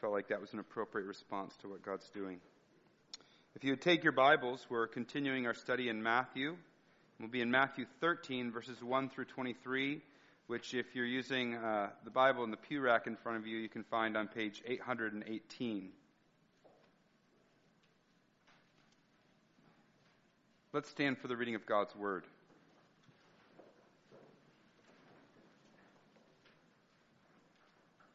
felt like that was an appropriate response to what God's doing. If you would take your Bibles, we're continuing our study in Matthew. We'll be in Matthew 13, verses 1 through 23, which, if you're using uh, the Bible in the pew rack in front of you, you can find on page 818. Let's stand for the reading of God's Word.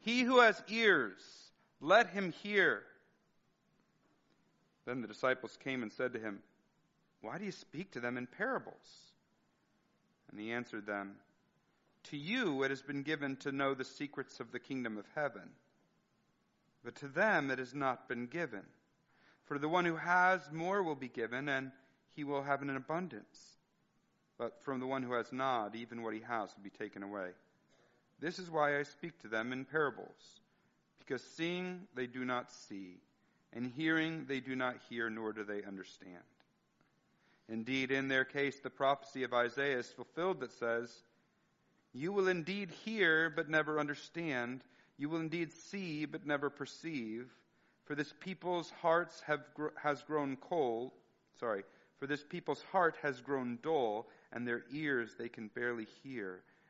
He who has ears, let him hear. Then the disciples came and said to him, Why do you speak to them in parables? And he answered them, To you it has been given to know the secrets of the kingdom of heaven, but to them it has not been given. For the one who has more will be given, and he will have an abundance. But from the one who has not, even what he has will be taken away. This is why I speak to them in parables, because seeing they do not see, and hearing they do not hear, nor do they understand. Indeed, in their case, the prophecy of Isaiah is fulfilled that says, You will indeed hear, but never understand. You will indeed see, but never perceive. For this people's hearts have has grown cold. Sorry, for this people's heart has grown dull, and their ears they can barely hear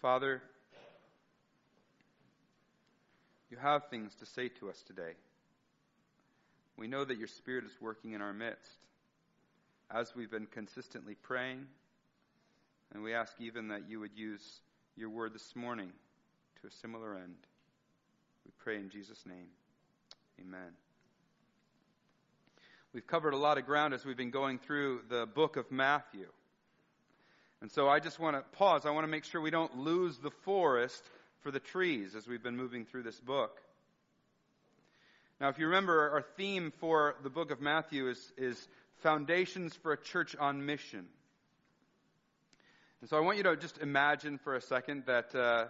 Father, you have things to say to us today. We know that your Spirit is working in our midst as we've been consistently praying, and we ask even that you would use your word this morning to a similar end. We pray in Jesus' name. Amen. We've covered a lot of ground as we've been going through the book of Matthew. And so I just want to pause. I want to make sure we don't lose the forest for the trees as we've been moving through this book. Now, if you remember, our theme for the book of Matthew is, is Foundations for a Church on Mission. And so I want you to just imagine for a second that uh,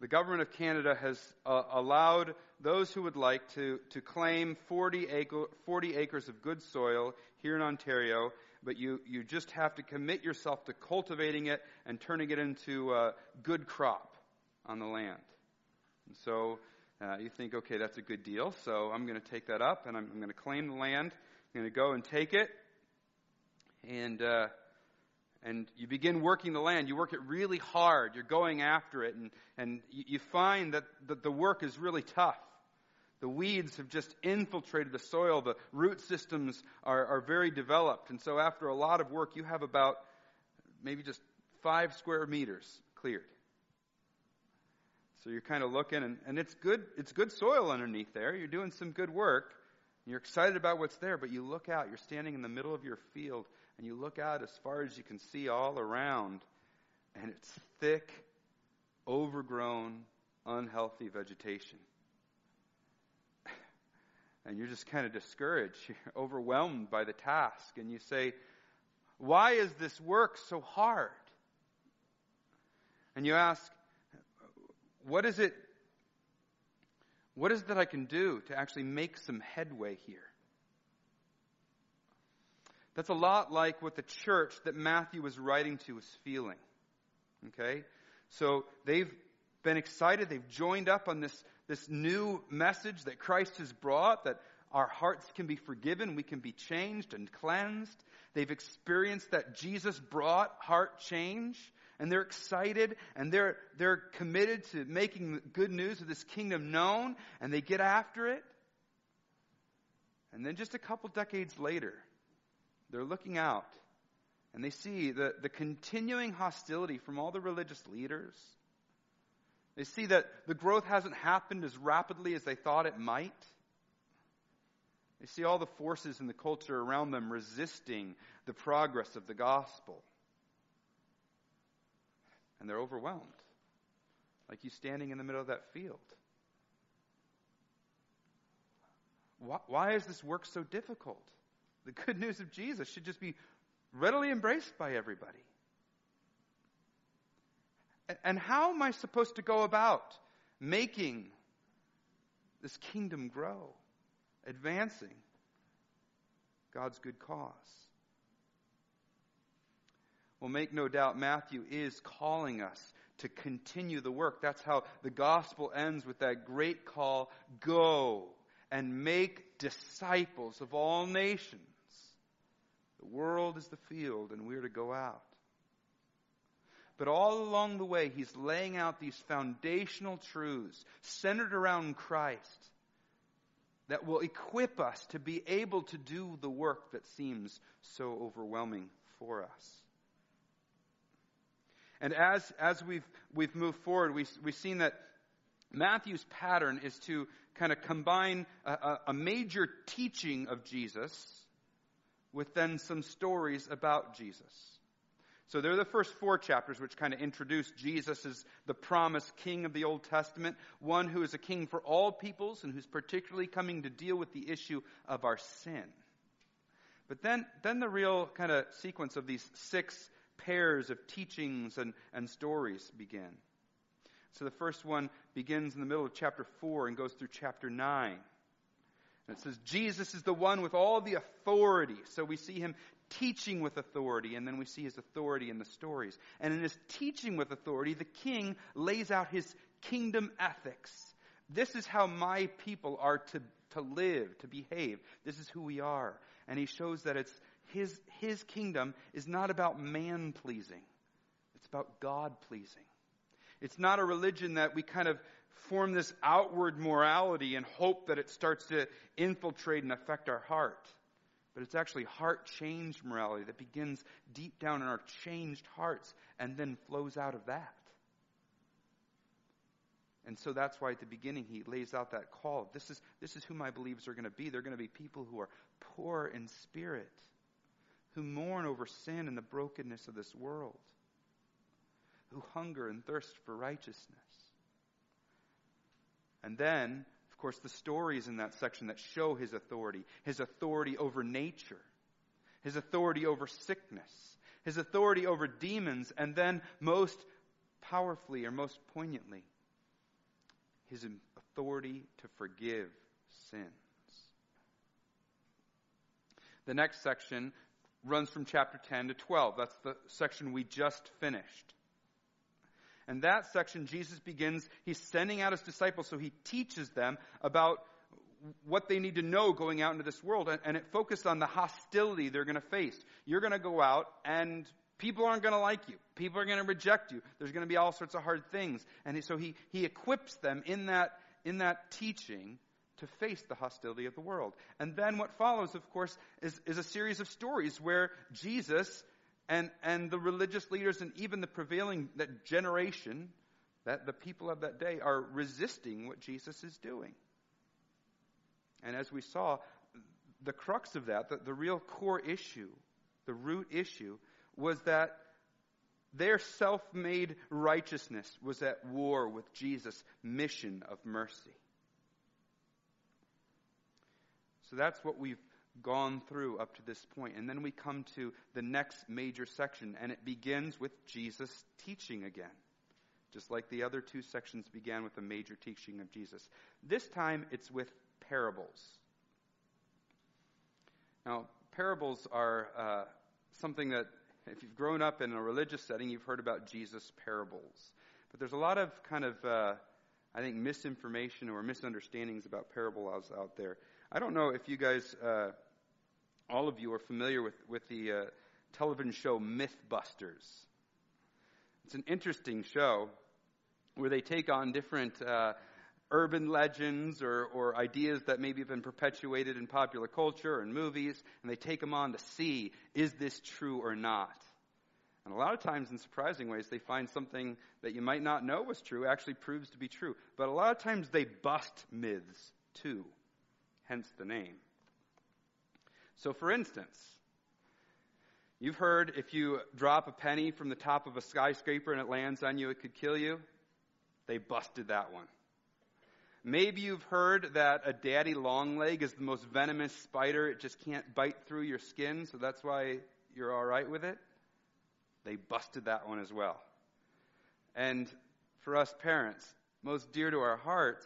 the government of Canada has uh, allowed those who would like to, to claim 40, acre, 40 acres of good soil here in Ontario but you, you just have to commit yourself to cultivating it and turning it into a good crop on the land. And so uh, you think, okay, that's a good deal, so I'm going to take that up and I'm, I'm going to claim the land. I'm going to go and take it. And, uh, and you begin working the land. You work it really hard. You're going after it, and, and you, you find that that the work is really tough. The weeds have just infiltrated the soil. The root systems are, are very developed. And so after a lot of work, you have about maybe just five square meters cleared. So you're kind of looking, and, and it's good, it's good soil underneath there. You're doing some good work. You're excited about what's there, but you look out, you're standing in the middle of your field, and you look out as far as you can see all around, and it's thick, overgrown, unhealthy vegetation and you're just kind of discouraged, you're overwhelmed by the task, and you say, Why is this work so hard? And you ask, What is it? What is it that I can do to actually make some headway here? That's a lot like what the church that Matthew was writing to was feeling. Okay? So they've been excited. They've joined up on this this new message that Christ has brought, that our hearts can be forgiven, we can be changed and cleansed. They've experienced that Jesus brought heart change, and they're excited and they're, they're committed to making the good news of this kingdom known, and they get after it. And then just a couple decades later, they're looking out and they see the, the continuing hostility from all the religious leaders they see that the growth hasn't happened as rapidly as they thought it might. They see all the forces in the culture around them resisting the progress of the gospel. And they're overwhelmed, like you standing in the middle of that field. Why, why is this work so difficult? The good news of Jesus should just be readily embraced by everybody. And how am I supposed to go about making this kingdom grow, advancing God's good cause? Well, make no doubt, Matthew is calling us to continue the work. That's how the gospel ends with that great call go and make disciples of all nations. The world is the field, and we're to go out. But all along the way, he's laying out these foundational truths centered around Christ that will equip us to be able to do the work that seems so overwhelming for us. And as, as we've, we've moved forward, we, we've seen that Matthew's pattern is to kind of combine a, a major teaching of Jesus with then some stories about Jesus. So they're the first four chapters which kind of introduce Jesus as the promised king of the Old Testament, one who is a king for all peoples and who's particularly coming to deal with the issue of our sin. But then, then the real kind of sequence of these six pairs of teachings and, and stories begin. So the first one begins in the middle of chapter 4 and goes through chapter 9. And it says, Jesus is the one with all the authority. So we see him teaching with authority, and then we see his authority in the stories. And in his teaching with authority, the king lays out his kingdom ethics. This is how my people are to, to live, to behave. This is who we are. And he shows that it's his, his kingdom is not about man pleasing. It's about God pleasing. It's not a religion that we kind of form this outward morality and hope that it starts to infiltrate and affect our heart but it's actually heart changed morality that begins deep down in our changed hearts and then flows out of that. And so that's why at the beginning he lays out that call. This is, this is who my believers are going to be. They're going to be people who are poor in spirit, who mourn over sin and the brokenness of this world, who hunger and thirst for righteousness. And then of course, the stories in that section that show his authority his authority over nature, his authority over sickness, his authority over demons, and then most powerfully or most poignantly, his authority to forgive sins. The next section runs from chapter 10 to 12. That's the section we just finished. And that section, Jesus begins, he's sending out his disciples, so he teaches them about what they need to know going out into this world. And, it focused on the hostility they're going to face. You're going to go out and people aren't going to like you. People are going to reject you. There's going to be all sorts of hard things. And so he, he equips them in that, in that teaching to face the hostility of the world. And then what follows, of course, is, is a series of stories where Jesus and, and the religious leaders and even the prevailing that generation, that the people of that day are resisting what Jesus is doing. And as we saw, the crux of that, the, the real core issue, the root issue, was that their self made righteousness was at war with Jesus' mission of mercy. So that's what we've gone through up to this point. And then we come to the next major section, and it begins with Jesus teaching again. Just like the other two sections began with a major teaching of Jesus. This time it's with parables. Now, parables are uh, something that, if you've grown up in a religious setting, you've heard about Jesus' parables. But there's a lot of kind of, uh, I think, misinformation or misunderstandings about parables out there. I don't know if you guys, uh, all of you, are familiar with, with the uh, television show Mythbusters. It's an interesting show where they take on different uh, urban legends or, or ideas that maybe have been perpetuated in popular culture and movies, and they take them on to see is this true or not. And a lot of times, in surprising ways, they find something that you might not know was true actually proves to be true. But a lot of times, they bust myths too hence the name. So, for instance, you've heard if you drop a penny from the top of a skyscraper and it lands on you, it could kill you. They busted that one. Maybe you've heard that a daddy longleg is the most venomous spider. It just can't bite through your skin, so that's why you're all right with it. They busted that one as well. And for us parents, most dear to our hearts,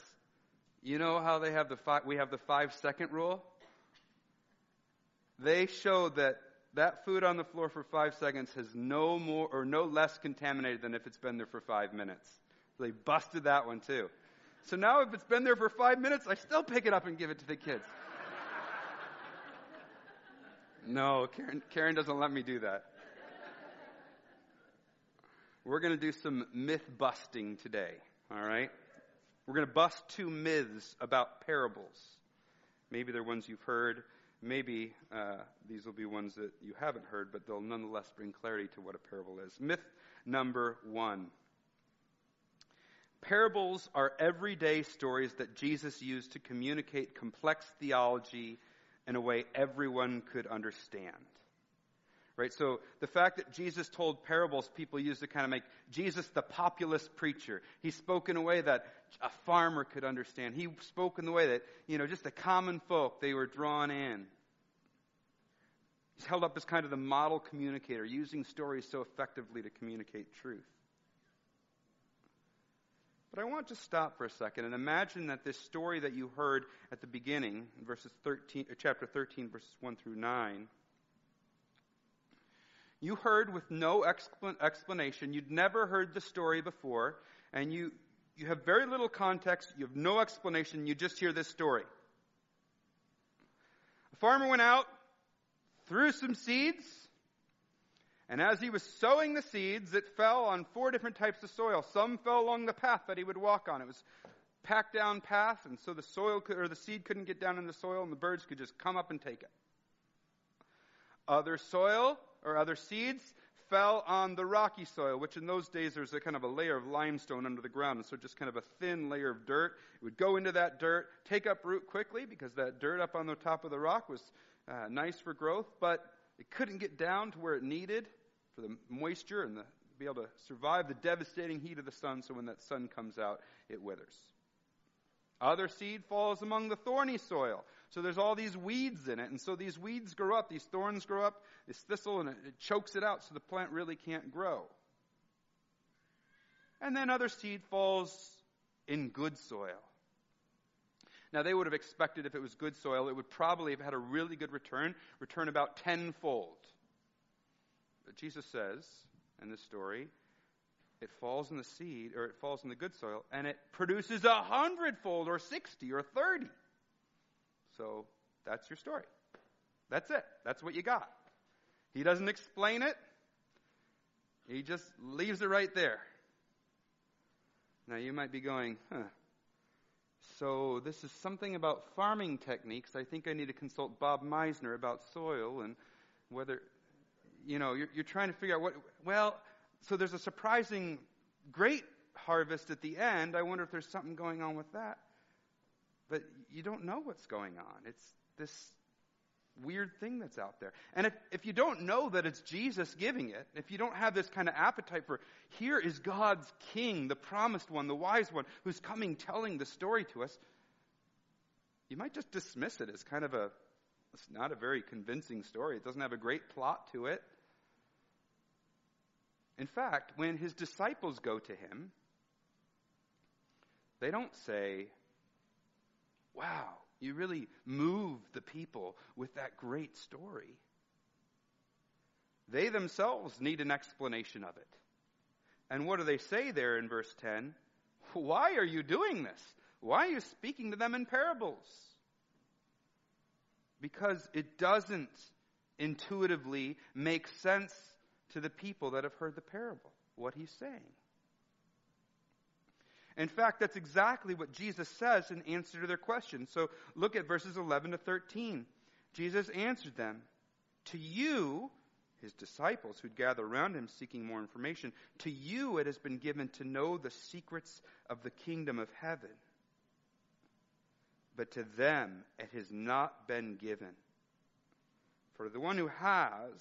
you know how they have the five, we have the five second rule? They showed that that food on the floor for five seconds has no more or no less contaminated than if it's been there for five minutes. They busted that one too. So now if it's been there for five minutes, I still pick it up and give it to the kids. no, Karen, Karen doesn't let me do that. We're going to do some myth busting today, all right? We're going to bust two myths about parables. Maybe they're ones you've heard. Maybe uh, these will be ones that you haven't heard, but they'll nonetheless bring clarity to what a parable is. Myth number one Parables are everyday stories that Jesus used to communicate complex theology in a way everyone could understand. Right? So the fact that Jesus told parables, people used to kind of make Jesus the populist preacher. He spoke in a way that a farmer could understand. He spoke in the way that, you know, just the common folk, they were drawn in. He's held up as kind of the model communicator, using stories so effectively to communicate truth. But I want to stop for a second and imagine that this story that you heard at the beginning, verses 13, uh, chapter 13, verses 1 through 9, you heard with no explanation. You'd never heard the story before, and you, you have very little context. You have no explanation. You just hear this story. A farmer went out, threw some seeds, and as he was sowing the seeds, it fell on four different types of soil. Some fell along the path that he would walk on. It was packed down path, and so the soil could, or the seed couldn't get down in the soil, and the birds could just come up and take it. Other soil or other seeds fell on the rocky soil, which in those days there's a kind of a layer of limestone under the ground, and so just kind of a thin layer of dirt. It would go into that dirt, take up root quickly because that dirt up on the top of the rock was uh, nice for growth, but it couldn't get down to where it needed for the moisture and the, be able to survive the devastating heat of the sun. So when that sun comes out, it withers. Other seed falls among the thorny soil. So there's all these weeds in it. And so these weeds grow up, these thorns grow up, this thistle, and it, it chokes it out so the plant really can't grow. And then other seed falls in good soil. Now, they would have expected if it was good soil, it would probably have had a really good return, return about tenfold. But Jesus says in this story, it falls in the seed, or it falls in the good soil, and it produces a hundredfold, or 60, or 30. So that's your story. That's it. That's what you got. He doesn't explain it. He just leaves it right there. Now you might be going, huh. So this is something about farming techniques. I think I need to consult Bob Meisner about soil and whether, you know, you're, you're trying to figure out what, well, so there's a surprising great harvest at the end. I wonder if there's something going on with that. But you don't know what's going on. It's this weird thing that's out there. And if, if you don't know that it's Jesus giving it, if you don't have this kind of appetite for, here is God's king, the promised one, the wise one, who's coming telling the story to us, you might just dismiss it as kind of a, it's not a very convincing story. It doesn't have a great plot to it. In fact, when his disciples go to him, they don't say, Wow, you really move the people with that great story. They themselves need an explanation of it. And what do they say there in verse 10? Why are you doing this? Why are you speaking to them in parables? Because it doesn't intuitively make sense to the people that have heard the parable, what he's saying. In fact, that's exactly what Jesus says in answer to their question. So look at verses 11 to 13. Jesus answered them, To you, his disciples who'd gather around him seeking more information, to you it has been given to know the secrets of the kingdom of heaven. But to them it has not been given. For the one who has,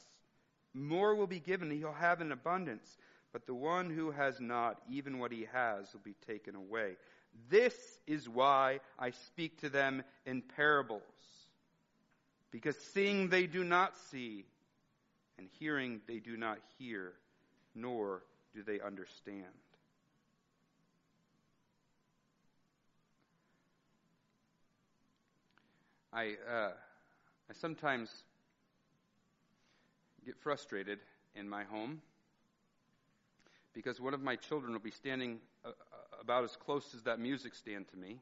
more will be given, he'll have in abundance. But the one who has not, even what he has, will be taken away. This is why I speak to them in parables. Because seeing they do not see, and hearing they do not hear, nor do they understand. I, uh, I sometimes get frustrated in my home because one of my children will be standing uh, uh, about as close as that music stand to me,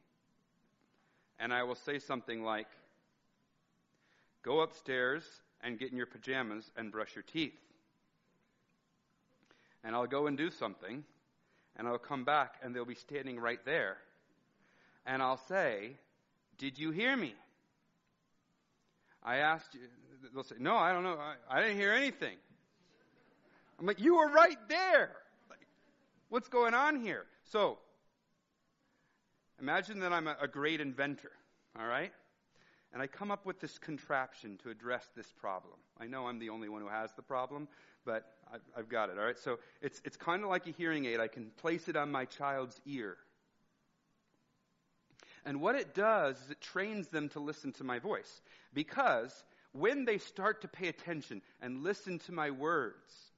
and I will say something like, Go upstairs and get in your pajamas and brush your teeth. And I'll go and do something, and I'll come back, and they'll be standing right there. And I'll say, Did you hear me? I asked you, they'll say, No, I don't know. I, I didn't hear anything. I'm like, You were right there. What's going on here? So, imagine that I'm a, a great inventor, all right? And I come up with this contraption to address this problem. I know I'm the only one who has the problem, but I've, I've got it, all right? So it's, it's kind of like a hearing aid. I can place it on my child's ear. And what it does is it trains them to listen to my voice. Because when they start to pay attention and listen to my words,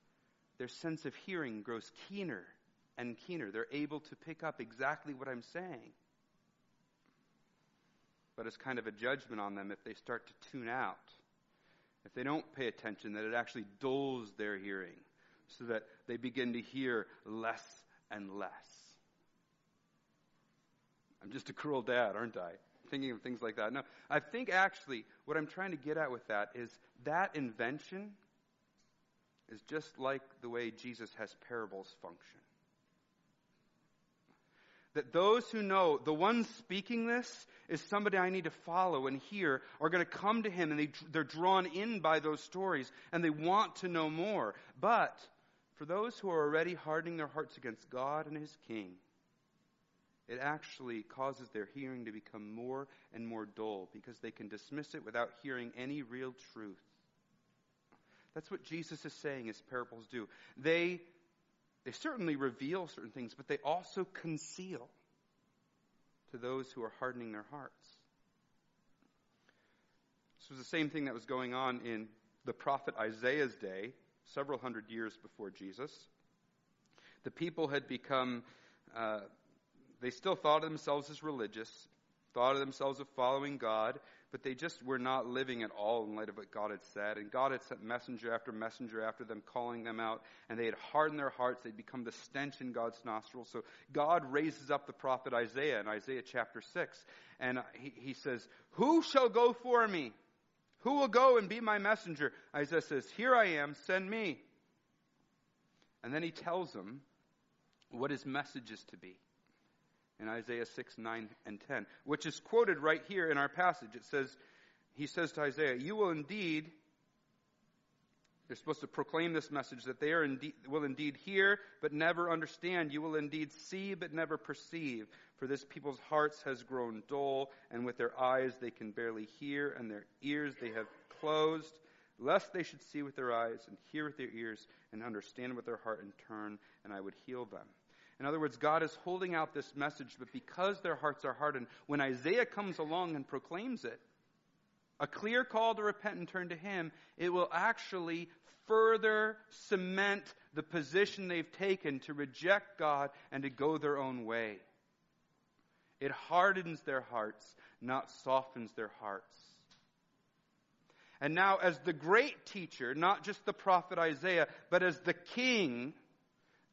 their sense of hearing grows keener and keener. They're able to pick up exactly what I'm saying. But it's kind of a judgment on them if they start to tune out. If they don't pay attention, that it actually dulls their hearing so that they begin to hear less and less. I'm just a cruel dad, aren't I? Thinking of things like that. No, I think actually what I'm trying to get at with that is that invention is just like the way Jesus has parables function that those who know the one speaking this is somebody I need to follow and hear are going to come to him and they, they're drawn in by those stories and they want to know more. But for those who are already hardening their hearts against God and his king, it actually causes their hearing to become more and more dull because they can dismiss it without hearing any real truth. That's what Jesus is saying his parables do. They they certainly reveal certain things, but they also conceal to those who are hardening their hearts. This was the same thing that was going on in the prophet Isaiah's day, several hundred years before Jesus. The people had become, uh, they still thought of themselves as religious, thought of themselves as following God, but they just were not living at all in light of what God had said. And God had sent messenger after messenger after them, calling them out, and they had hardened their hearts. They'd become the stench in God's nostrils. So God raises up the prophet Isaiah in Isaiah chapter 6, and he, he says, Who shall go for me? Who will go and be my messenger? Isaiah says, Here I am, send me. And then he tells them what his message is to be in Isaiah 6, 9, and 10, which is quoted right here in our passage. It says, He says to Isaiah, You will indeed, they're supposed to proclaim this message that they are indeed, will indeed hear but never understand. You will indeed see but never perceive. For this people's hearts has grown dull, and with their eyes they can barely hear, and their ears they have closed, lest they should see with their eyes and hear with their ears and understand with their heart and turn, and I would heal them. In other words, God is holding out this message, but because their hearts are hardened, when Isaiah comes along and proclaims it, a clear call to repent and turn to Him, it will actually further cement the position they've taken to reject God and to go their own way. It hardens their hearts, not softens their hearts. And now, as the great teacher, not just the prophet Isaiah, but as the king,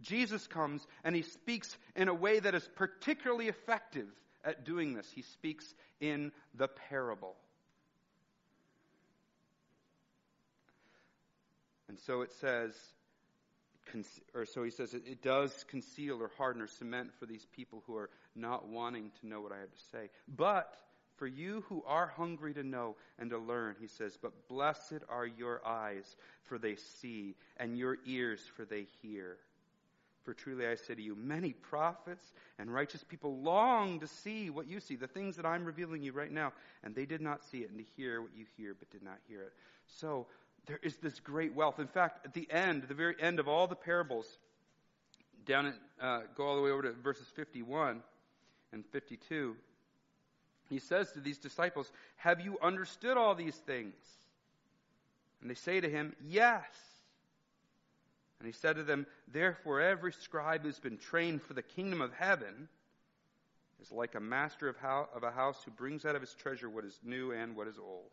Jesus comes and he speaks in a way that is particularly effective at doing this. He speaks in the parable. And so it says, or so he says, it does conceal or harden or cement for these people who are not wanting to know what I have to say. But for you who are hungry to know and to learn, he says, but blessed are your eyes, for they see, and your ears, for they hear. For truly I say to you, many prophets and righteous people long to see what you see, the things that I'm revealing you right now, and they did not see it, and to hear what you hear, but did not hear it. So there is this great wealth. In fact, at the end, the very end of all the parables, down at, uh, go all the way over to verses 51 and 52, he says to these disciples, Have you understood all these things? And they say to him, Yes. And he said to them, Therefore, every scribe who's been trained for the kingdom of heaven is like a master of, of a house who brings out of his treasure what is new and what is old.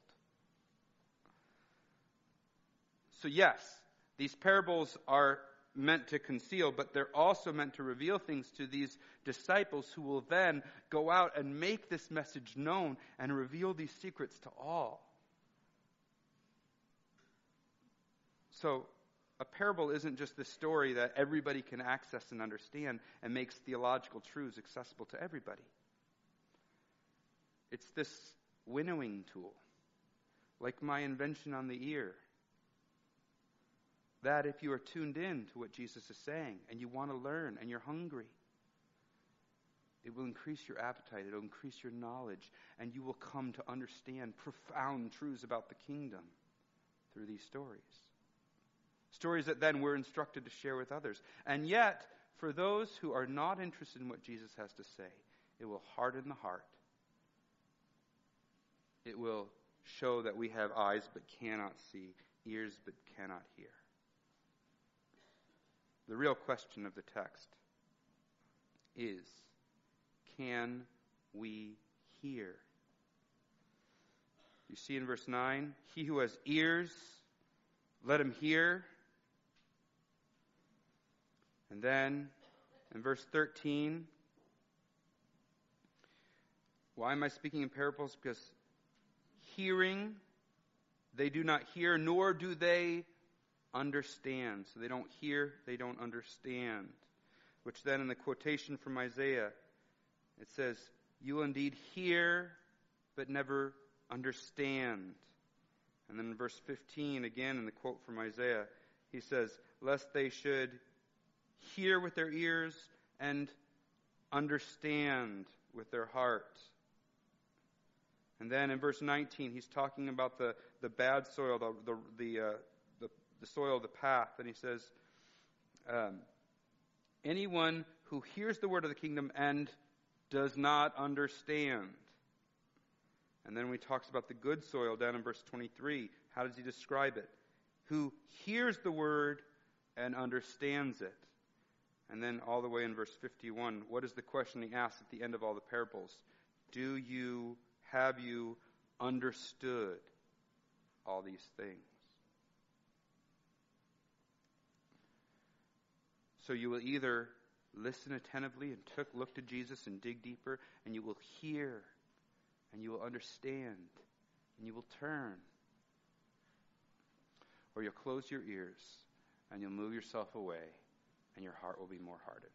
So, yes, these parables are meant to conceal, but they're also meant to reveal things to these disciples who will then go out and make this message known and reveal these secrets to all. So, a parable isn't just the story that everybody can access and understand and makes theological truths accessible to everybody. It's this winnowing tool, like my invention on the ear. That if you are tuned in to what Jesus is saying and you want to learn and you're hungry, it will increase your appetite, it will increase your knowledge, and you will come to understand profound truths about the kingdom through these stories. Stories that then we're instructed to share with others. And yet, for those who are not interested in what Jesus has to say, it will harden the heart. It will show that we have eyes but cannot see, ears but cannot hear. The real question of the text is can we hear? You see in verse 9, he who has ears, let him hear. And then in verse 13, why am I speaking in parables? Because hearing, they do not hear, nor do they understand. So they don't hear, they don't understand. Which then in the quotation from Isaiah, it says, You will indeed hear, but never understand. And then in verse 15, again in the quote from Isaiah, he says, Lest they should hear with their ears and understand with their heart. And then in verse 19, he's talking about the, the bad soil, the, the, the, uh, the, the soil of the path. And he says, um, Anyone who hears the word of the kingdom and does not understand. And then he talks about the good soil down in verse 23, how does he describe it? Who hears the word and understands it. And then all the way in verse 51, what is the question he asks at the end of all the parables? Do you, have you understood all these things. So you will either listen attentively and took, look to Jesus and dig deeper, and you will hear and you will understand and you will turn. Or you'll close your ears and you'll move yourself away and your heart will be more hardened.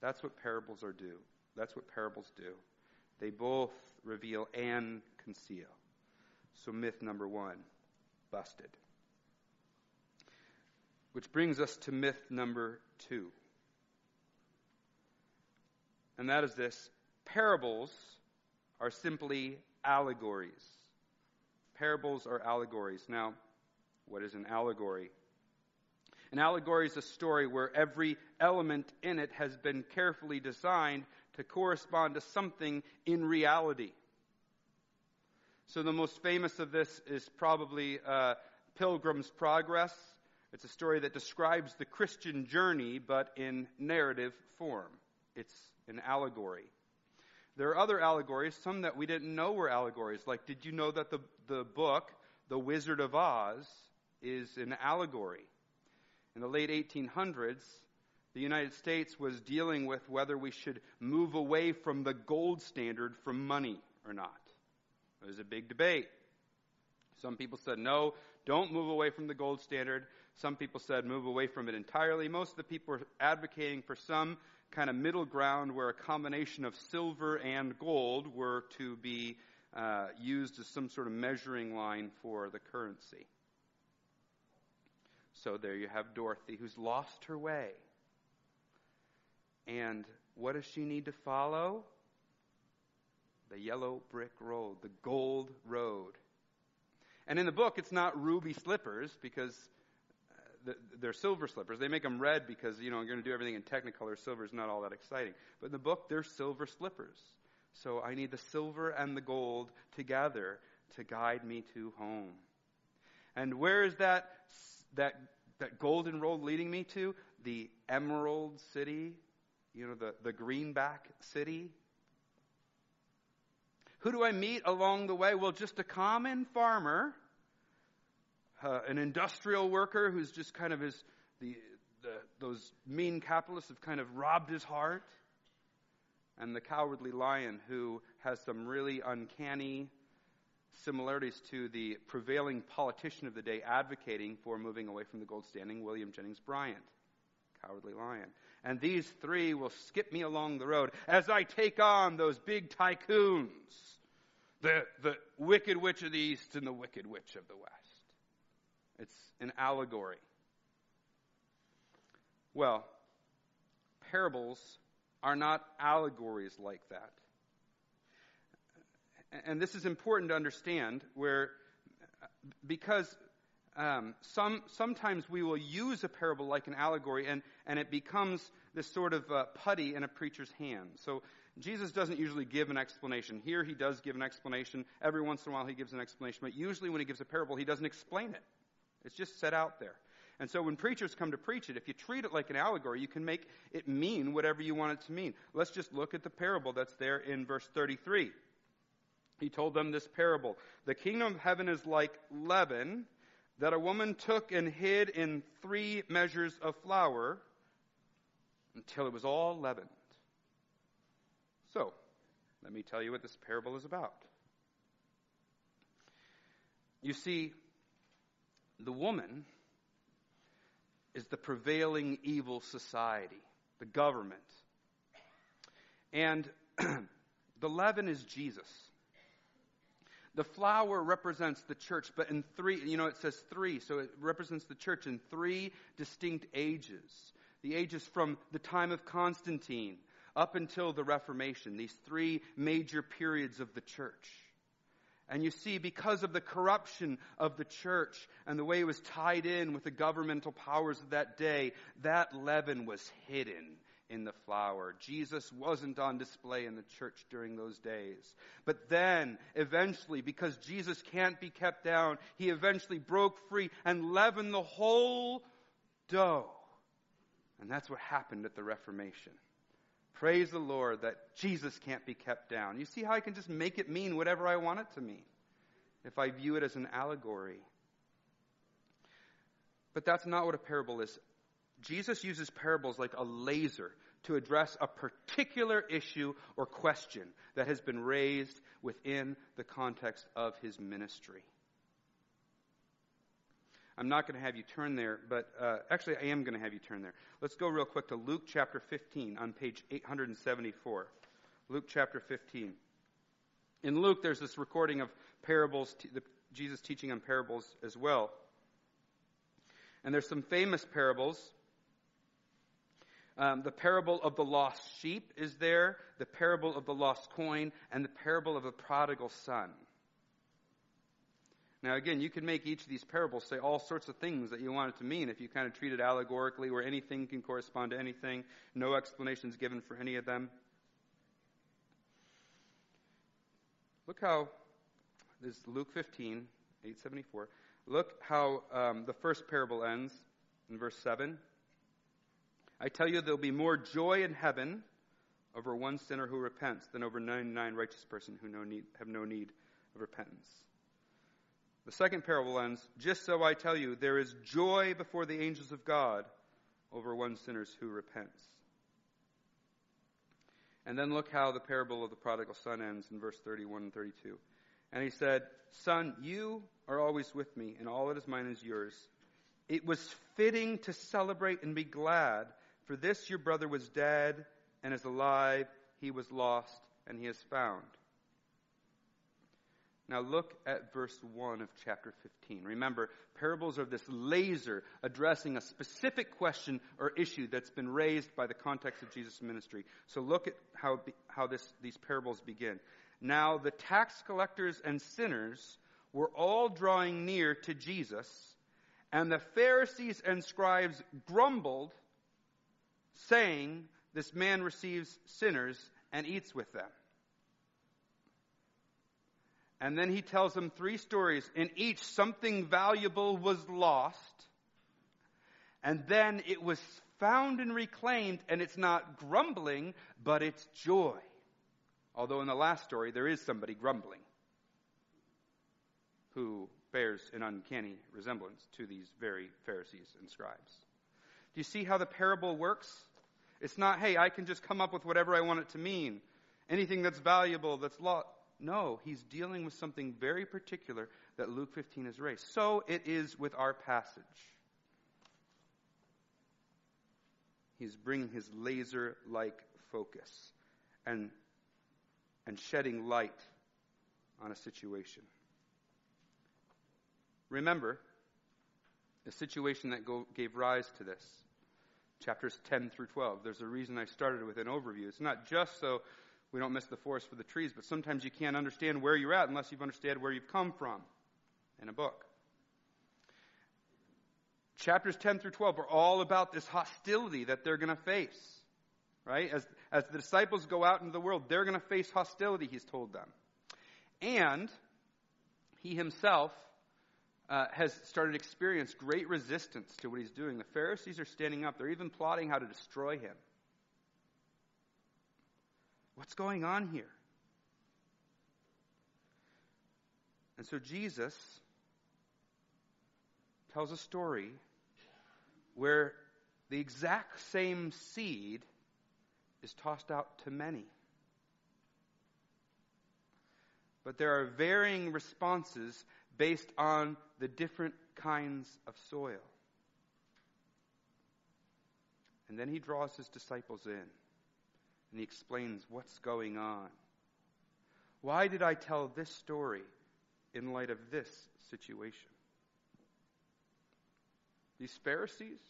That's what parables are do. That's what parables do. They both reveal and conceal. So myth number 1, busted. Which brings us to myth number 2. And that is this parables are simply allegories. Parables are allegories. Now, what is an allegory? An allegory is a story where every element in it has been carefully designed to correspond to something in reality. So, the most famous of this is probably uh, Pilgrim's Progress. It's a story that describes the Christian journey, but in narrative form. It's an allegory. There are other allegories, some that we didn't know were allegories. Like, did you know that the, the book, The Wizard of Oz, is an allegory? In the late 1800s, the United States was dealing with whether we should move away from the gold standard for money or not. It was a big debate. Some people said, no, don't move away from the gold standard. Some people said, move away from it entirely. Most of the people were advocating for some kind of middle ground where a combination of silver and gold were to be uh, used as some sort of measuring line for the currency. So there you have Dorothy, who's lost her way. And what does she need to follow? The yellow brick road, the gold road. And in the book, it's not ruby slippers because uh, they're silver slippers. They make them red because, you know, you're going to do everything in Technicolor. Silver is not all that exciting. But in the book, they're silver slippers. So I need the silver and the gold together to guide me to home. And where is that, that, that golden road leading me to? The emerald city, you know, the, the greenback city. Who do I meet along the way? Well, just a common farmer uh, an industrial worker who's just kind of his, the, the, those mean capitalists have kind of robbed his heart, and the cowardly lion who has some really uncanny similarities to the prevailing politician of the day advocating for moving away from the gold standing, William Jennings Bryan. Cowardly lion. And these three will skip me along the road as I take on those big tycoons. The, the wicked witch of the east and the wicked witch of the west. It's an allegory. Well, parables are not allegories like that. And this is important to understand where, because um, some, sometimes we will use a parable like an allegory and, and it becomes this sort of uh, putty in a preacher's hand. So Jesus doesn't usually give an explanation. Here he does give an explanation. Every once in a while he gives an explanation. But usually when he gives a parable, he doesn't explain it. It's just set out there. And so when preachers come to preach it, if you treat it like an allegory, you can make it mean whatever you want it to mean. Let's just look at the parable that's there in verse 33. He told them this parable. The kingdom of heaven is like leaven that a woman took and hid in three measures of flour until it was all leavened. So, let me tell you what this parable is about. You see, the woman is the prevailing evil society, the government. And the leaven is Jesus. The flour represents the church, but in three, you know, it says three, so it represents the church in three distinct ages. The ages from the time of Constantine up until the Reformation, these three major periods of the church. And you see, because of the corruption of the church and the way it was tied in with the governmental powers of that day, that leaven was hidden in the flour. Jesus wasn't on display in the church during those days. But then, eventually, because Jesus can't be kept down, he eventually broke free and leavened the whole dough. And that's what happened at the Reformation. Praise the Lord that Jesus can't be kept down. You see how I can just make it mean whatever I want it to mean if I view it as an allegory. But that's not what a parable is. Jesus uses parables like a laser to address a particular issue or question that has been raised within the context of his ministry. I'm not going to have you turn there, but uh, actually, I am going to have you turn there. Let's go real quick to Luke chapter 15 on page 874. Luke chapter 15. In Luke, there's this recording of parables, the, Jesus teaching on parables as well. And there's some famous parables. Um, the parable of the lost sheep is there, the parable of the lost coin, and the parable of the prodigal son. Now, again, you can make each of these parables say all sorts of things that you want it to mean if you kind of treat it allegorically, where anything can correspond to anything, no explanations given for any of them. Look how, this is Luke 15, 874. Look how um, the first parable ends in verse 7. I tell you, there'll be more joy in heaven over one sinner who repents than over 99 righteous persons who no need, have no need of repentance. The second parable ends, just so I tell you, there is joy before the angels of God over one sinner who repents. And then look how the parable of the prodigal son ends in verse 31 and 32. And he said, Son, you are always with me, and all that is mine is yours. It was fitting to celebrate and be glad, for this your brother was dead and is alive, he was lost, and he is found. Now look at verse 1 of chapter 15. Remember, parables are this laser addressing a specific question or issue that's been raised by the context of Jesus' ministry. So look at how, how this, these parables begin. Now the tax collectors and sinners were all drawing near to Jesus, and the Pharisees and scribes grumbled, saying, This man receives sinners and eats with them. And then he tells them three stories. In each, something valuable was lost. And then it was found and reclaimed, and it's not grumbling, but it's joy. Although in the last story, there is somebody grumbling who bears an uncanny resemblance to these very Pharisees and scribes. Do you see how the parable works? It's not, hey, I can just come up with whatever I want it to mean. Anything that's valuable, that's lost. No, he's dealing with something very particular that Luke 15 has raised. So it is with our passage. He's bringing his laser like focus and, and shedding light on a situation. Remember the situation that go, gave rise to this. Chapters 10 through 12. There's a reason I started with an overview. It's not just so we don't miss the forest for the trees, but sometimes you can't understand where you're at unless you've understood where you've come from in a book. Chapters 10 through 12 are all about this hostility that they're going to face. Right? As, as the disciples go out into the world, they're going to face hostility, he's told them. And he himself uh, has started to experience great resistance to what he's doing. The Pharisees are standing up. They're even plotting how to destroy him. What's going on here? And so Jesus tells a story where the exact same seed is tossed out to many. But there are varying responses based on the different kinds of soil. And then he draws his disciples in and he explains what's going on. Why did I tell this story in light of this situation? These Pharisees,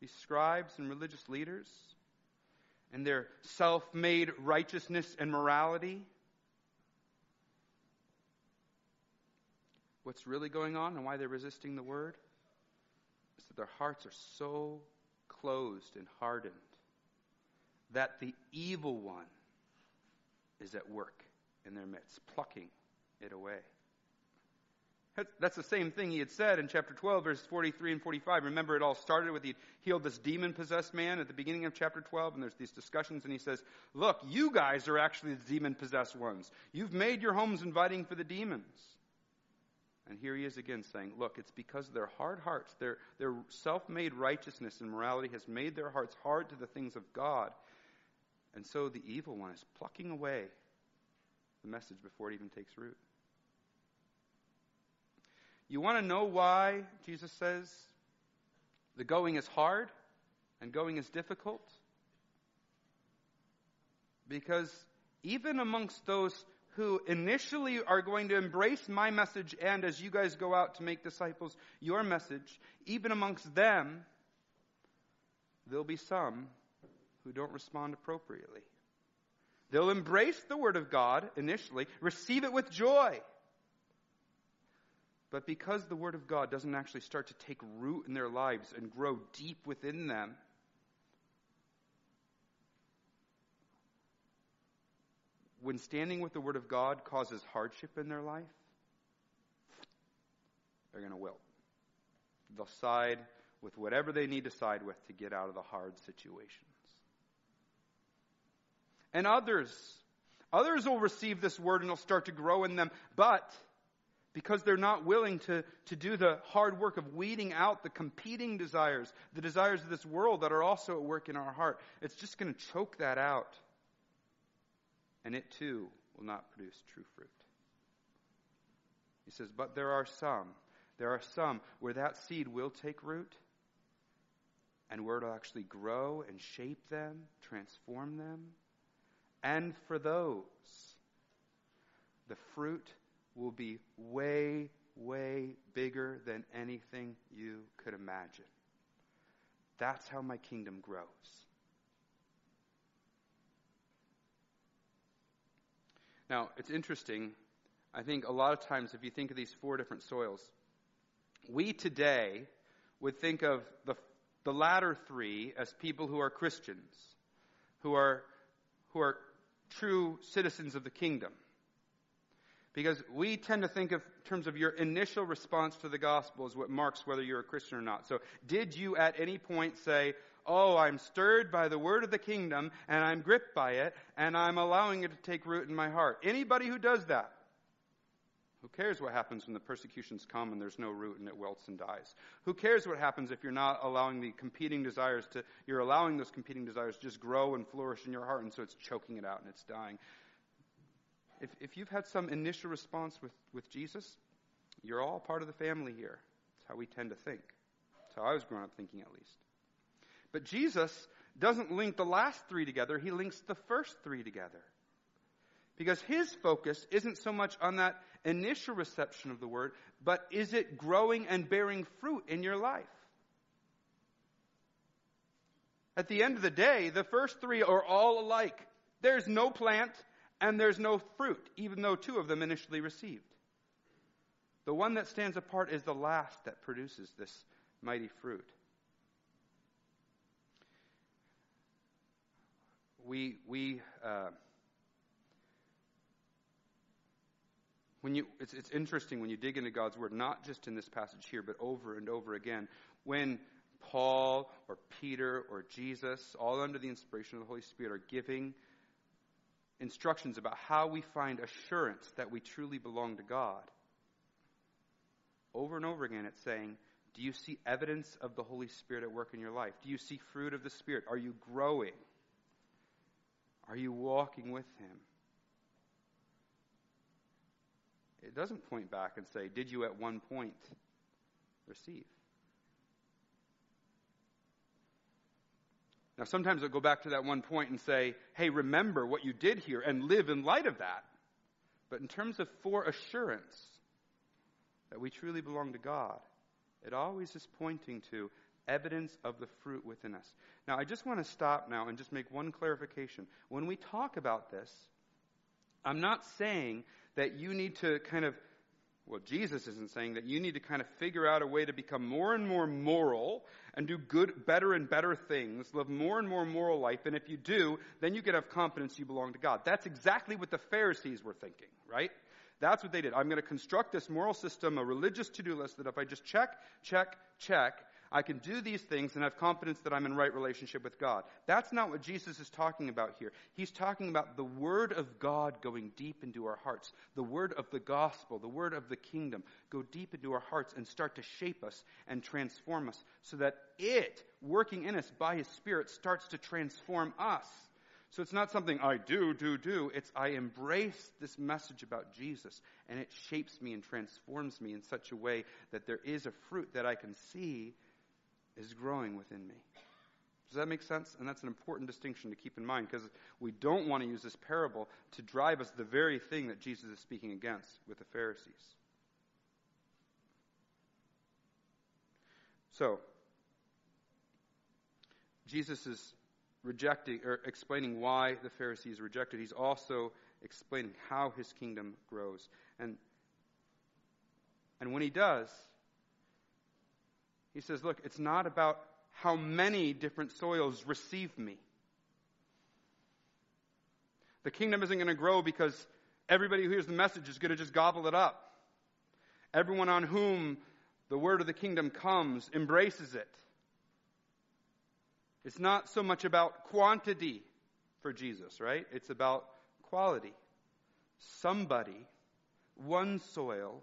these scribes and religious leaders, and their self made righteousness and morality. What's really going on and why they're resisting the word is that their hearts are so closed and hardened that the evil one is at work in their midst, plucking it away. That's the same thing he had said in chapter 12, verses 43 and 45. Remember, it all started with he healed this demon possessed man at the beginning of chapter 12, and there's these discussions, and he says, Look, you guys are actually the demon possessed ones. You've made your homes inviting for the demons. And here he is again saying, Look, it's because of their hard hearts, their, their self made righteousness and morality has made their hearts hard to the things of God. And so the evil one is plucking away the message before it even takes root. You want to know why, Jesus says, the going is hard and going is difficult? Because even amongst those who initially are going to embrace my message and as you guys go out to make disciples, your message, even amongst them, there'll be some who don't respond appropriately. They'll embrace the Word of God initially, receive it with joy. But because the Word of God doesn't actually start to take root in their lives and grow deep within them, when standing with the Word of God causes hardship in their life, they're going to wilt. They'll side with whatever they need to side with to get out of the hard situations. And others, others will receive this word and it'll start to grow in them, but because they're not willing to, to do the hard work of weeding out the competing desires, the desires of this world that are also at work in our heart. It's just going to choke that out. And it too will not produce true fruit. He says, But there are some, there are some where that seed will take root and where it'll actually grow and shape them, transform them. And for those, the fruit will be way, way bigger than anything you could imagine. That's how my kingdom grows. Now, it's interesting. I think a lot of times, if you think of these four different soils, we today would think of the, the latter three as people who are Christians, who are, who are true citizens of the kingdom. Because we tend to think of terms of your initial response to the gospel is what marks whether you're a Christian or not. So, did you at any point say, Oh, I'm stirred by the word of the kingdom, and I'm gripped by it, and I'm allowing it to take root in my heart? Anybody who does that, who cares what happens when the persecutions come and there's no root and it wilts and dies? Who cares what happens if you're not allowing the competing desires to, you're allowing those competing desires to just grow and flourish in your heart and so it's choking it out and it's dying? if, if you've had some initial response with, with Jesus, you're all part of the family here. That's how we tend to think. That's how I was growing up thinking, at least. But Jesus doesn't link the last three together, he links the first three together. Because his focus isn't so much on that initial reception of the word, but is it growing and bearing fruit in your life? At the end of the day, the first three are all alike. There's no plant, and there's no fruit, even though two of them initially received. The one that stands apart is the last that produces this mighty fruit. We, we, uh, when you, it's, it's interesting when you dig into God's Word, not just in this passage here, but over and over again. When Paul or Peter or Jesus, all under the inspiration of the Holy Spirit, are giving instructions about how we find assurance that we truly belong to God. Over and over again, it's saying, Do you see evidence of the Holy Spirit at work in your life? Do you see fruit of the Spirit? Are you growing? Are you walking with Him? It doesn't point back and say, Did you at one point receive? Now, sometimes I'll go back to that one point and say, hey, remember what you did here and live in light of that. But in terms of for assurance that we truly belong to God, it always is pointing to evidence of the fruit within us. Now, I just want to stop now and just make one clarification. When we talk about this, I'm not saying that you need to kind of well, Jesus isn't saying that you need to kind of figure out a way to become more and more moral and do good, better and better things, live more and more moral life, and if you do, then you can have confidence you belong to God. That's exactly what the Pharisees were thinking, right? That's what they did. I'm going to construct this moral system, a religious to do list that if I just check, check, check, I can do these things and have confidence that I'm in right relationship with God. That's not what Jesus is talking about here. He's talking about the Word of God going deep into our hearts, the Word of the gospel, the Word of the kingdom go deep into our hearts and start to shape us and transform us so that it, working in us by His Spirit, starts to transform us. So it's not something I do, do, do. It's I embrace this message about Jesus and it shapes me and transforms me in such a way that there is a fruit that I can see is growing within me. Does that make sense? And that's an important distinction to keep in mind because we don't want to use this parable to drive us the very thing that Jesus is speaking against with the Pharisees. So, Jesus is rejecting or explaining why the Pharisees rejected. He's also explaining how his kingdom grows. And and when he does, he says, Look, it's not about how many different soils receive me. The kingdom isn't going to grow because everybody who hears the message is going to just gobble it up. Everyone on whom the word of the kingdom comes embraces it. It's not so much about quantity for Jesus, right? It's about quality. Somebody, one soil,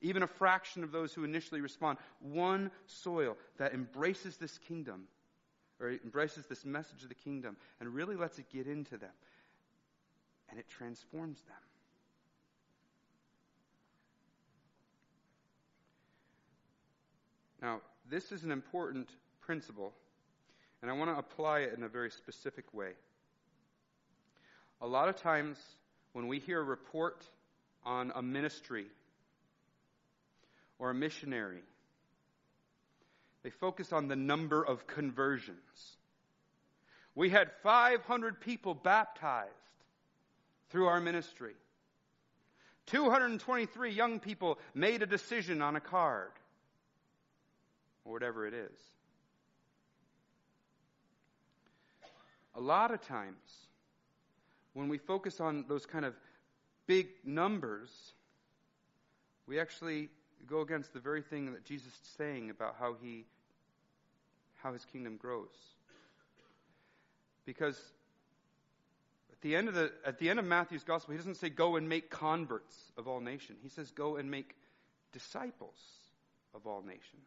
even a fraction of those who initially respond, one soil that embraces this kingdom, or embraces this message of the kingdom, and really lets it get into them. And it transforms them. Now, this is an important principle, and I want to apply it in a very specific way. A lot of times, when we hear a report on a ministry or a missionary. They focus on the number of conversions. We had 500 people baptized through our ministry. 223 young people made a decision on a card, or whatever it is. A lot of times, when we focus on those kind of big numbers, we actually go against the very thing that Jesus is saying about how he how his kingdom grows. Because at the end of the at the end of Matthew's gospel, he doesn't say go and make converts of all nations. He says go and make disciples of all nations.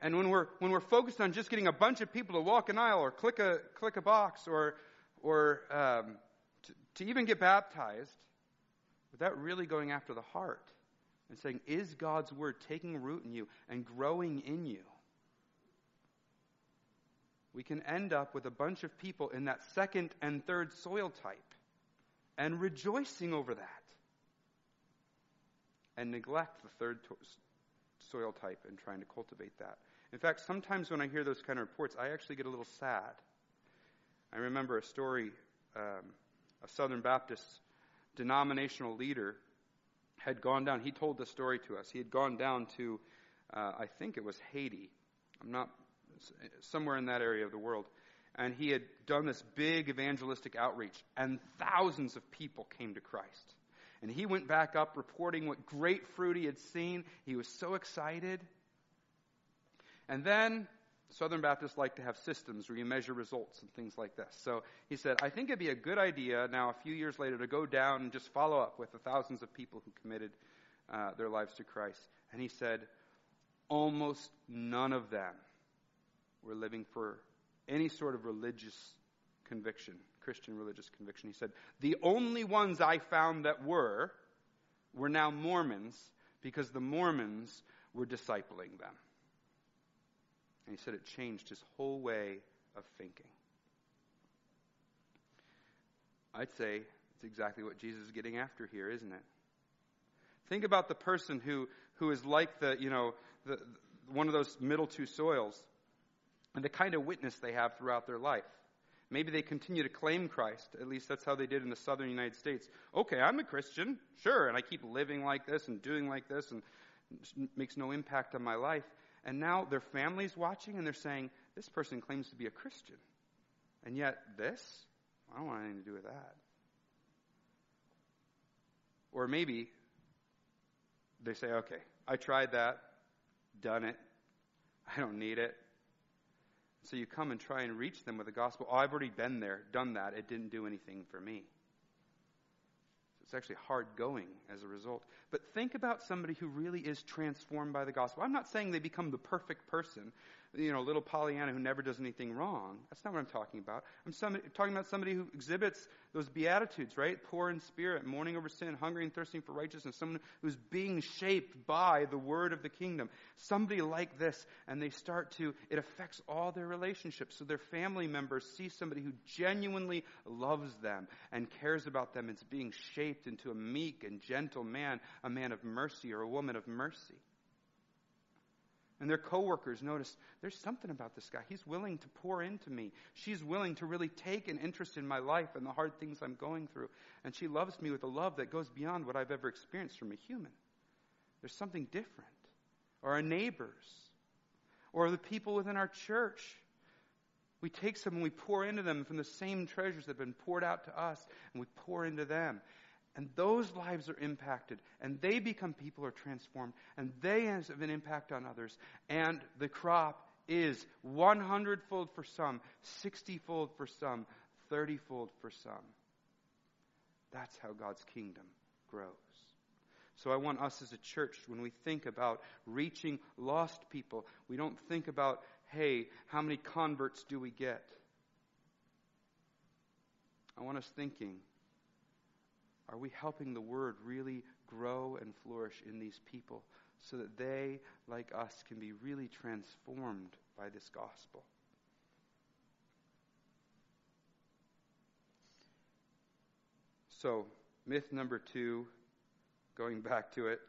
And when we're when we're focused on just getting a bunch of people to walk an aisle or click a click a box or or um, to, to even get baptized, without really going after the heart and saying, Is God's word taking root in you and growing in you? We can end up with a bunch of people in that second and third soil type and rejoicing over that and neglect the third to- soil type and trying to cultivate that. In fact, sometimes when I hear those kind of reports, I actually get a little sad. I remember a story, um, a Southern Baptist denominational leader had gone down. He told the story to us. He had gone down to, uh, I think it was Haiti. I'm not somewhere in that area of the world. And he had done this big evangelistic outreach, and thousands of people came to Christ. And he went back up reporting what great fruit he had seen. He was so excited. And then Southern Baptists like to have systems where you measure results and things like this. So he said, I think it'd be a good idea now, a few years later, to go down and just follow up with the thousands of people who committed uh, their lives to Christ. And he said, almost none of them were living for any sort of religious conviction, Christian religious conviction. He said, the only ones I found that were, were now Mormons because the Mormons were discipling them. And he said it changed his whole way of thinking. I'd say it's exactly what Jesus is getting after here, isn't it? Think about the person who, who is like the, you know, the, one of those middle two soils and the kind of witness they have throughout their life. Maybe they continue to claim Christ. At least that's how they did in the southern United States. Okay, I'm a Christian, sure, and I keep living like this and doing like this and makes no impact on my life and now their family's watching and they're saying, this person claims to be a Christian. And yet this? I don't want anything to do with that. Or maybe they say, okay, I tried that, done it, I don't need it. So you come and try and reach them with the gospel. Oh, I've already been there, done that. It didn't do anything for me. It's actually hard going as a result. But think about somebody who really is transformed by the gospel. I'm not saying they become the perfect person you know, little Pollyanna who never does anything wrong. That's not what I'm talking about. I'm somebody, talking about somebody who exhibits those beatitudes, right? Poor in spirit, mourning over sin, hungry and thirsting for righteousness. Someone who's being shaped by the word of the kingdom. Somebody like this, and they start to, it affects all their relationships. So their family members see somebody who genuinely loves them and cares about them as being shaped into a meek and gentle man, a man of mercy or a woman of mercy. And their coworkers notice there's something about this guy. He's willing to pour into me. She's willing to really take an interest in my life and the hard things I'm going through. And she loves me with a love that goes beyond what I've ever experienced from a human. There's something different. Or our neighbors. Or the people within our church. We take some and we pour into them from the same treasures that have been poured out to us, and we pour into them. And those lives are impacted, and they become people are transformed, and they have an impact on others. And the crop is 100 fold for some, 60 fold for some, 30 fold for some. That's how God's kingdom grows. So I want us as a church, when we think about reaching lost people, we don't think about, hey, how many converts do we get? I want us thinking, are we helping the word really grow and flourish in these people so that they, like us, can be really transformed by this gospel? So, myth number two, going back to it,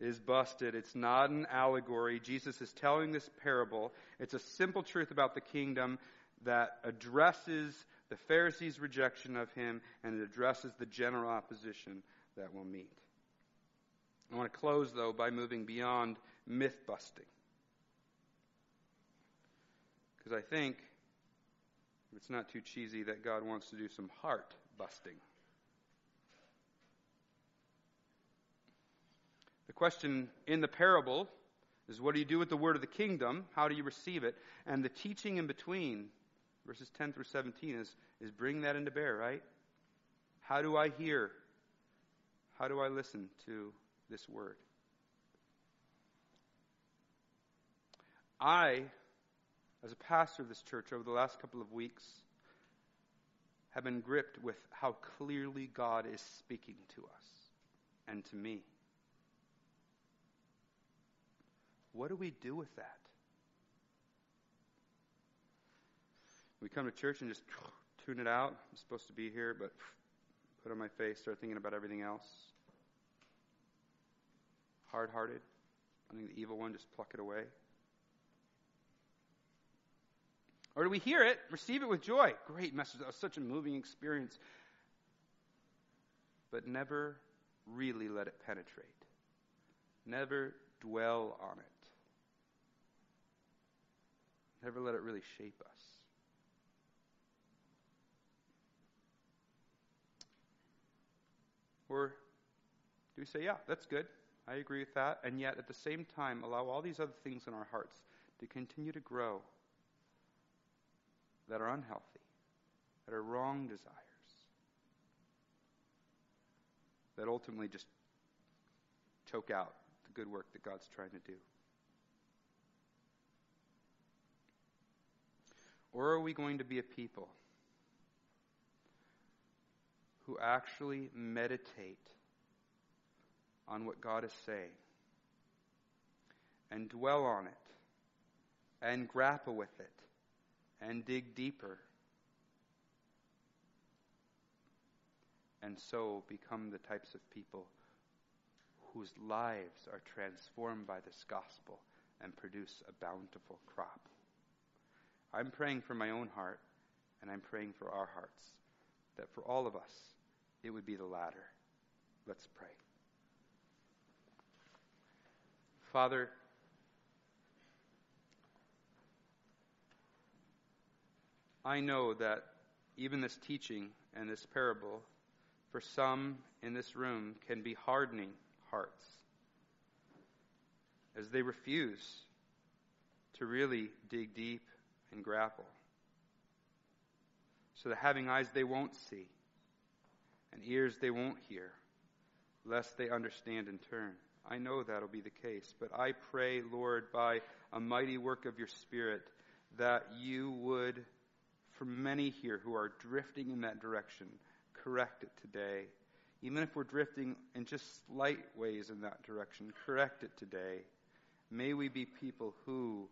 is busted. It's not an allegory. Jesus is telling this parable. It's a simple truth about the kingdom that addresses the Pharisees' rejection of him, and it addresses the general opposition that we'll meet. I want to close, though, by moving beyond myth busting. Because I think, if it's not too cheesy, that God wants to do some heart busting. The question in the parable is what do you do with the word of the kingdom? How do you receive it? And the teaching in between verses 10 through 17 is, is bring that into bear, right? How do I hear? How do I listen to this word? I, as a pastor of this church over the last couple of weeks, have been gripped with how clearly God is speaking to us and to me. What do we do with that? We come to church and just tune it out. I'm supposed to be here, but put on my face, start thinking about everything else. Hard hearted. I think the evil one, just pluck it away. Or do we hear it, receive it with joy? Great message. That was such a moving experience. But never really let it penetrate. Never dwell on it. Never let it really shape us. Or do we say, yeah, that's good. I agree with that. And yet, at the same time, allow all these other things in our hearts to continue to grow that are unhealthy, that are wrong desires, that ultimately just choke out the good work that God's trying to do? Or are we going to be a people who actually meditate on what God is saying and dwell on it and grapple with it and dig deeper and so become the types of people whose lives are transformed by this gospel and produce a bountiful crop. I'm praying for my own heart and I'm praying for our hearts that for all of us it would be the latter. Let's pray. Father, I know that even this teaching and this parable, for some in this room, can be hardening hearts as they refuse to really dig deep and grapple. So that having eyes they won't see and ears they won't hear, lest they understand and turn. I know that'll be the case, but I pray, Lord, by a mighty work of your Spirit, that you would, for many here who are drifting in that direction, correct it today. Even if we're drifting in just slight ways in that direction, correct it today. May we be people who